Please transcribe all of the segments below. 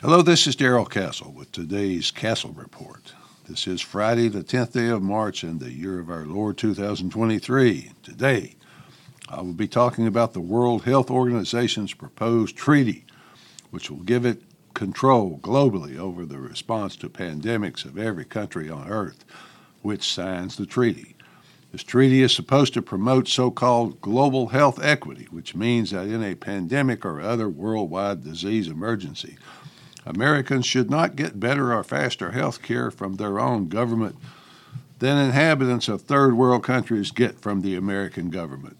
Hello, this is Darrell Castle with today's Castle Report. This is Friday, the 10th day of March in the year of our Lord 2023. Today, I will be talking about the World Health Organization's proposed treaty, which will give it control globally over the response to pandemics of every country on earth which signs the treaty. This treaty is supposed to promote so called global health equity, which means that in a pandemic or other worldwide disease emergency, Americans should not get better or faster health care from their own government than inhabitants of third world countries get from the American government.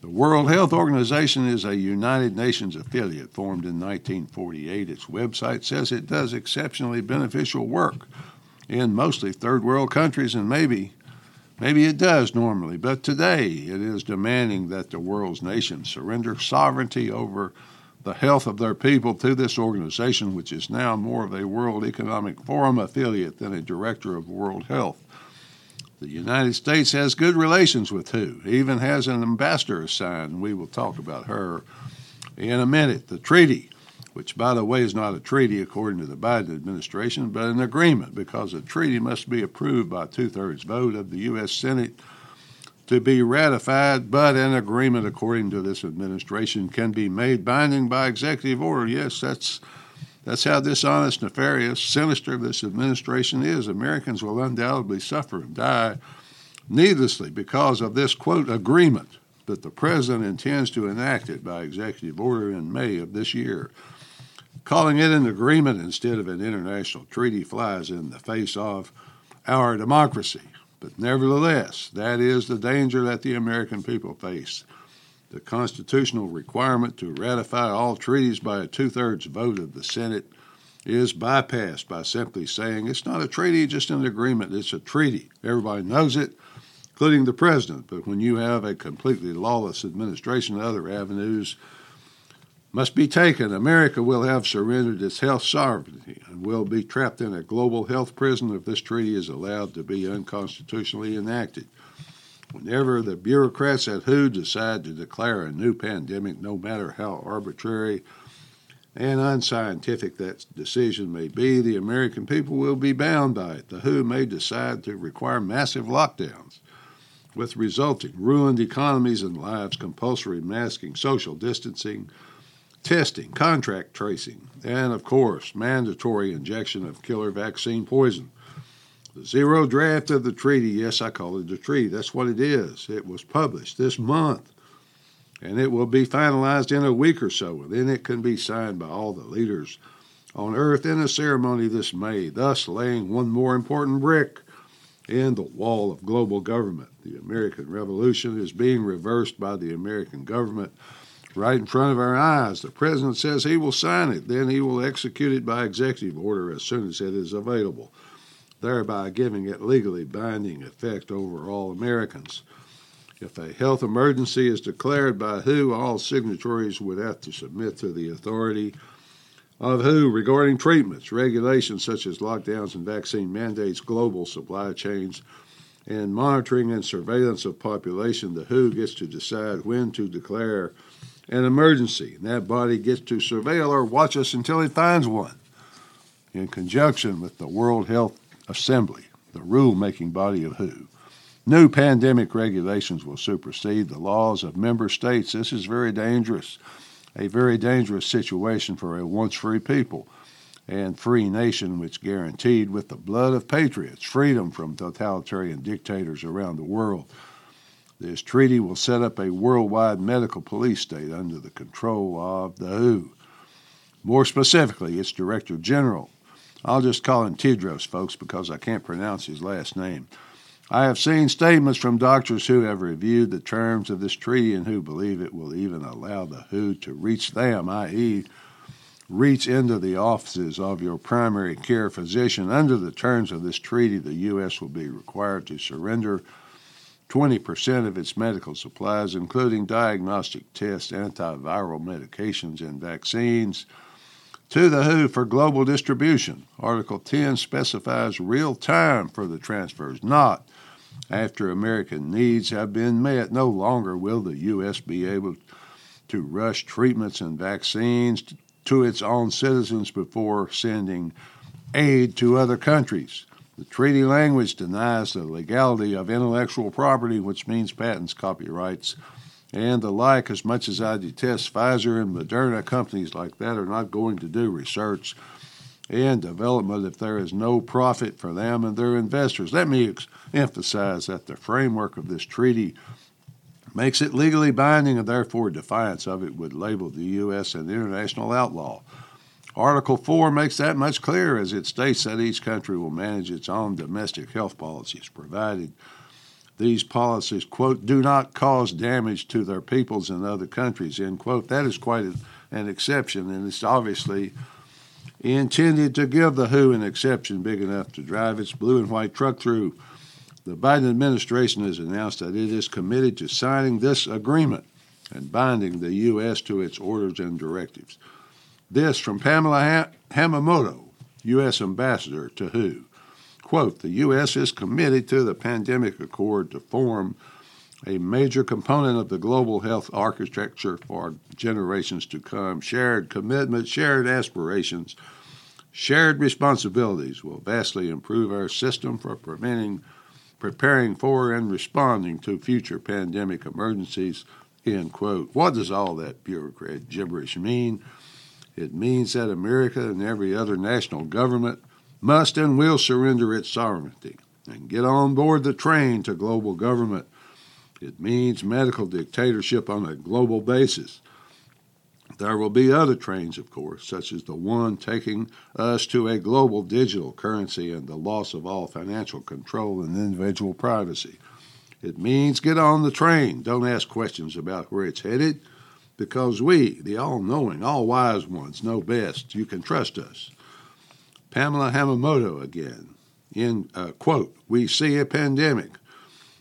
The World Health Organization is a United Nations affiliate formed in 1948. Its website says it does exceptionally beneficial work in mostly third world countries and maybe maybe it does normally, but today it is demanding that the world's nations surrender sovereignty over the health of their people to this organization, which is now more of a World Economic Forum affiliate than a director of World Health. The United States has good relations with WHO, even has an ambassador assigned. We will talk about her in a minute. The treaty, which, by the way, is not a treaty according to the Biden administration, but an agreement because a treaty must be approved by two thirds vote of the U.S. Senate to be ratified, but an agreement, according to this administration, can be made binding by executive order. Yes, that's that's how dishonest, nefarious, sinister this administration is. Americans will undoubtedly suffer and die needlessly because of this quote agreement that the president intends to enact it by executive order in May of this year. Calling it an agreement instead of an international treaty flies in the face of our democracy. But nevertheless, that is the danger that the American people face. The constitutional requirement to ratify all treaties by a two thirds vote of the Senate is bypassed by simply saying it's not a treaty, just an agreement. It's a treaty. Everybody knows it, including the president. But when you have a completely lawless administration, other avenues must be taken. America will have surrendered its health sovereignty and will be trapped in a global health prison if this treaty is allowed to be unconstitutionally enacted. Whenever the bureaucrats at WHO decide to declare a new pandemic, no matter how arbitrary and unscientific that decision may be, the American people will be bound by it. The WHO may decide to require massive lockdowns with resulting ruined economies and lives, compulsory masking, social distancing, testing, contract tracing, and of course, mandatory injection of killer vaccine poison. The zero draft of the treaty, yes, I call it a treaty. That's what it is. It was published this month, and it will be finalized in a week or so. And then it can be signed by all the leaders on earth in a ceremony this May, thus laying one more important brick in the wall of global government. The American Revolution is being reversed by the American government right in front of our eyes. The president says he will sign it, then he will execute it by executive order as soon as it is available, thereby giving it legally binding effect over all Americans. If a health emergency is declared by WHO, all signatories would have to submit to the authority of WHO regarding treatments, regulations such as lockdowns and vaccine mandates, global supply chains, and monitoring and surveillance of population. The WHO gets to decide when to declare an emergency. And that body gets to surveil or watch us until it finds one, in conjunction with the World Health Assembly, the rule making body of WHO. New pandemic regulations will supersede the laws of member states. This is very dangerous, a very dangerous situation for a once free people and free nation which guaranteed with the blood of patriots freedom from totalitarian dictators around the world. This treaty will set up a worldwide medical police state under the control of the WHO. More specifically, its Director General. I'll just call him Tedros, folks, because I can't pronounce his last name. I have seen statements from doctors who have reviewed the terms of this treaty and who believe it will even allow the WHO to reach them, i.e., reach into the offices of your primary care physician. Under the terms of this treaty, the U.S. will be required to surrender 20% of its medical supplies, including diagnostic tests, antiviral medications, and vaccines, to the WHO for global distribution. Article 10 specifies real time for the transfers, not after American needs have been met. No longer will the U.S. be able to rush treatments and vaccines to its own citizens before sending aid to other countries. The treaty language denies the legality of intellectual property, which means patents, copyrights, and the like. As much as I detest Pfizer and Moderna, companies like that are not going to do research and development if there is no profit for them and their investors. Let me ex- emphasize that the framework of this treaty makes it legally binding and therefore defiance of it would label the U.S. an international outlaw. Article 4 makes that much clearer as it states that each country will manage its own domestic health policies, provided these policies, quote, do not cause damage to their peoples in other countries, end quote. That is quite an exception, and it's obviously intended to give the WHO an exception big enough to drive its blue and white truck through. The Biden administration has announced that it is committed to signing this agreement and binding the U.S. to its orders and directives. This from Pamela Hamamoto, U.S. Ambassador to WHO. Quote, the U.S. is committed to the pandemic accord to form a major component of the global health architecture for generations to come. Shared commitment, shared aspirations, shared responsibilities will vastly improve our system for preventing, preparing for, and responding to future pandemic emergencies. End quote. What does all that bureaucrat gibberish mean? It means that America and every other national government must and will surrender its sovereignty and get on board the train to global government. It means medical dictatorship on a global basis. There will be other trains, of course, such as the one taking us to a global digital currency and the loss of all financial control and individual privacy. It means get on the train. Don't ask questions about where it's headed because we, the all knowing, all wise ones, know best. You can trust us. Pamela Hamamoto again. In uh, quote, we see a pandemic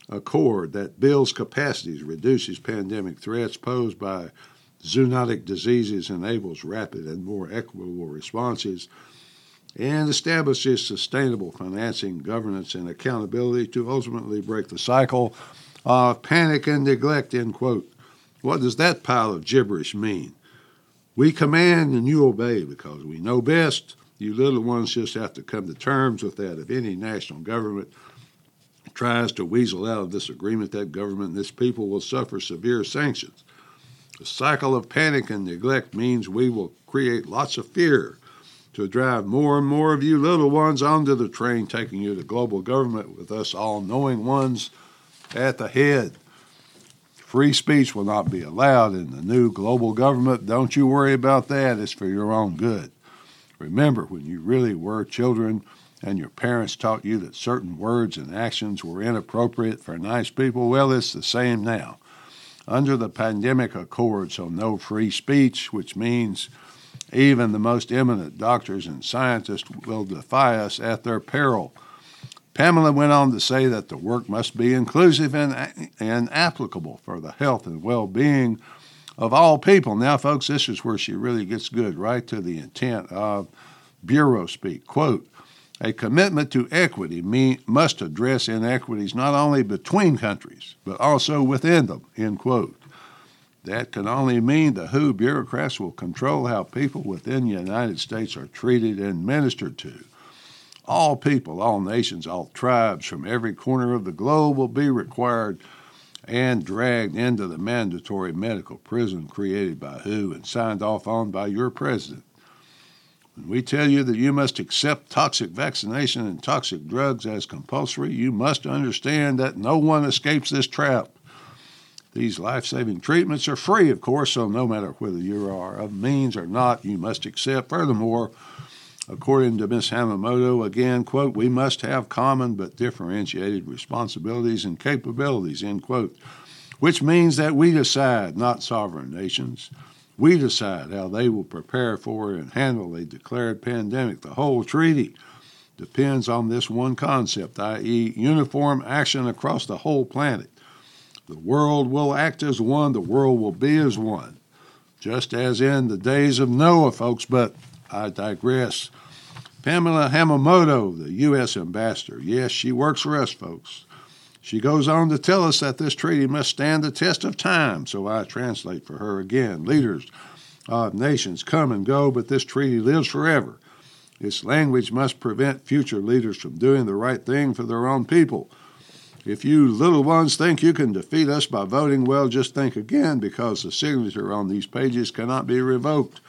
accord that builds capacities, reduces pandemic threats posed by zoonotic diseases, enables rapid and more equitable responses, and establishes sustainable financing, governance, and accountability to ultimately break the cycle of panic and neglect, end quote. What does that pile of gibberish mean? We command and you obey because we know best. You little ones just have to come to terms with that. If any national government tries to weasel out of this agreement, that government and this people will suffer severe sanctions. The cycle of panic and neglect means we will create lots of fear to drive more and more of you little ones onto the train taking you to global government with us all knowing ones at the head. Free speech will not be allowed in the new global government. Don't you worry about that. It's for your own good. Remember, when you really were children and your parents taught you that certain words and actions were inappropriate for nice people, well, it's the same now. Under the pandemic accord, so no free speech, which means even the most eminent doctors and scientists will defy us at their peril. Pamela went on to say that the work must be inclusive and, and applicable for the health and well being of all people. Now, folks, this is where she really gets good, right to the intent of Bureau speak. Quote, a commitment to equity mean, must address inequities not only between countries, but also within them, end quote. That can only mean the WHO bureaucrats will control how people within the United States are treated and ministered to. All people, all nations, all tribes from every corner of the globe will be required and dragged into the mandatory medical prison created by WHO and signed off on by your president. When we tell you that you must accept toxic vaccination and toxic drugs as compulsory, you must understand that no one escapes this trap. These life saving treatments are free, of course, so no matter whether you are of means or not, you must accept. Furthermore, According to Ms. Hamamoto, again, quote, we must have common but differentiated responsibilities and capabilities, end quote, which means that we decide, not sovereign nations. We decide how they will prepare for and handle a declared pandemic. The whole treaty depends on this one concept, i.e., uniform action across the whole planet. The world will act as one, the world will be as one, just as in the days of Noah, folks, but I digress. Pamela Hamamoto, the U.S. ambassador. Yes, she works for us, folks. She goes on to tell us that this treaty must stand the test of time, so I translate for her again. Leaders of nations come and go, but this treaty lives forever. Its language must prevent future leaders from doing the right thing for their own people. If you little ones think you can defeat us by voting, well, just think again because the signature on these pages cannot be revoked.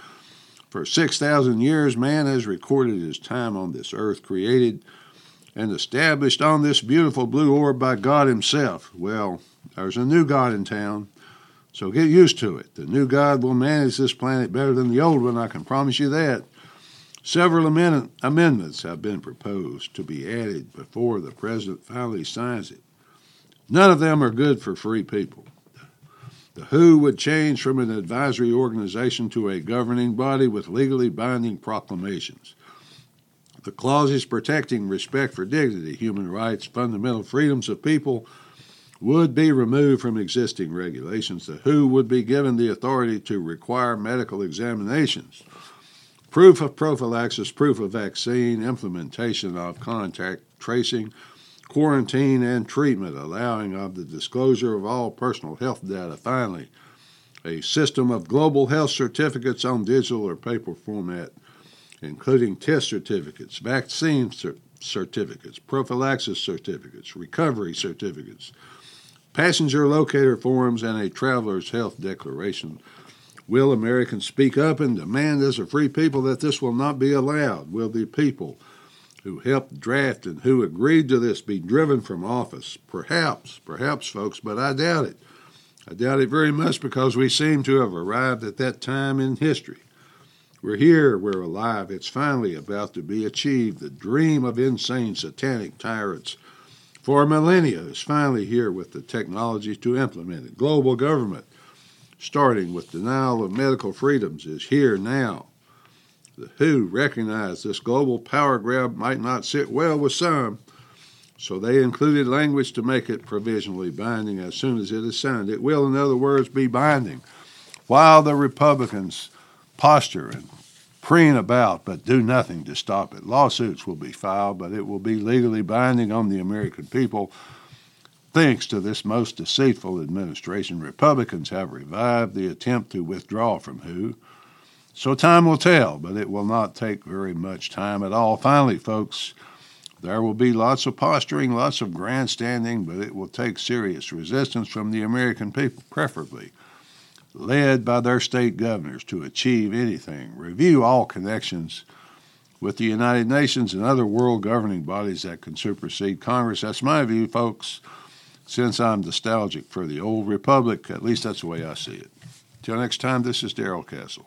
For 6,000 years, man has recorded his time on this earth, created and established on this beautiful blue orb by God Himself. Well, there's a new God in town, so get used to it. The new God will manage this planet better than the old one, I can promise you that. Several amend- amendments have been proposed to be added before the President finally signs it. None of them are good for free people. The WHO would change from an advisory organization to a governing body with legally binding proclamations. The clauses protecting respect for dignity, human rights, fundamental freedoms of people would be removed from existing regulations. The WHO would be given the authority to require medical examinations, proof of prophylaxis, proof of vaccine, implementation of contact tracing, quarantine, and treatment, allowing of the disclosure of all personal health data. Finally, a system of global health certificates on digital or paper format including test certificates, vaccine cer- certificates, prophylaxis certificates, recovery certificates, passenger locator forms, and a traveler's health declaration. Will Americans speak up and demand as a free people that this will not be allowed? Will the people who helped draft and who agreed to this be driven from office? Perhaps, perhaps, folks, but I doubt it. I doubt it very much because we seem to have arrived at that time in history we're here, we're alive. It's finally about to be achieved. The dream of insane satanic tyrants for millennia is finally here with the technology to implement it. Global government, starting with denial of medical freedoms, is here now. WHO recognized this global power grab might not sit well with some, so they included language to make it provisionally binding as soon as it is signed. It will, in other words, be binding. While the Republicans posture and preen about but do nothing to stop it. Lawsuits will be filed, but it will be legally binding on the American people. Thanks to this most deceitful administration, Republicans have revived the attempt to withdraw from WHO. So time will tell, but it will not take very much time at all. Finally, folks, there will be lots of posturing, lots of grandstanding, but it will take serious resistance from the American people, preferably led by their state governors to achieve anything, review all connections with the United Nations and other world governing bodies that can supersede Congress. That's my view, folks. Since I'm nostalgic for the old republic, at least that's the way I see it. Till next time, this is Darrell Castle.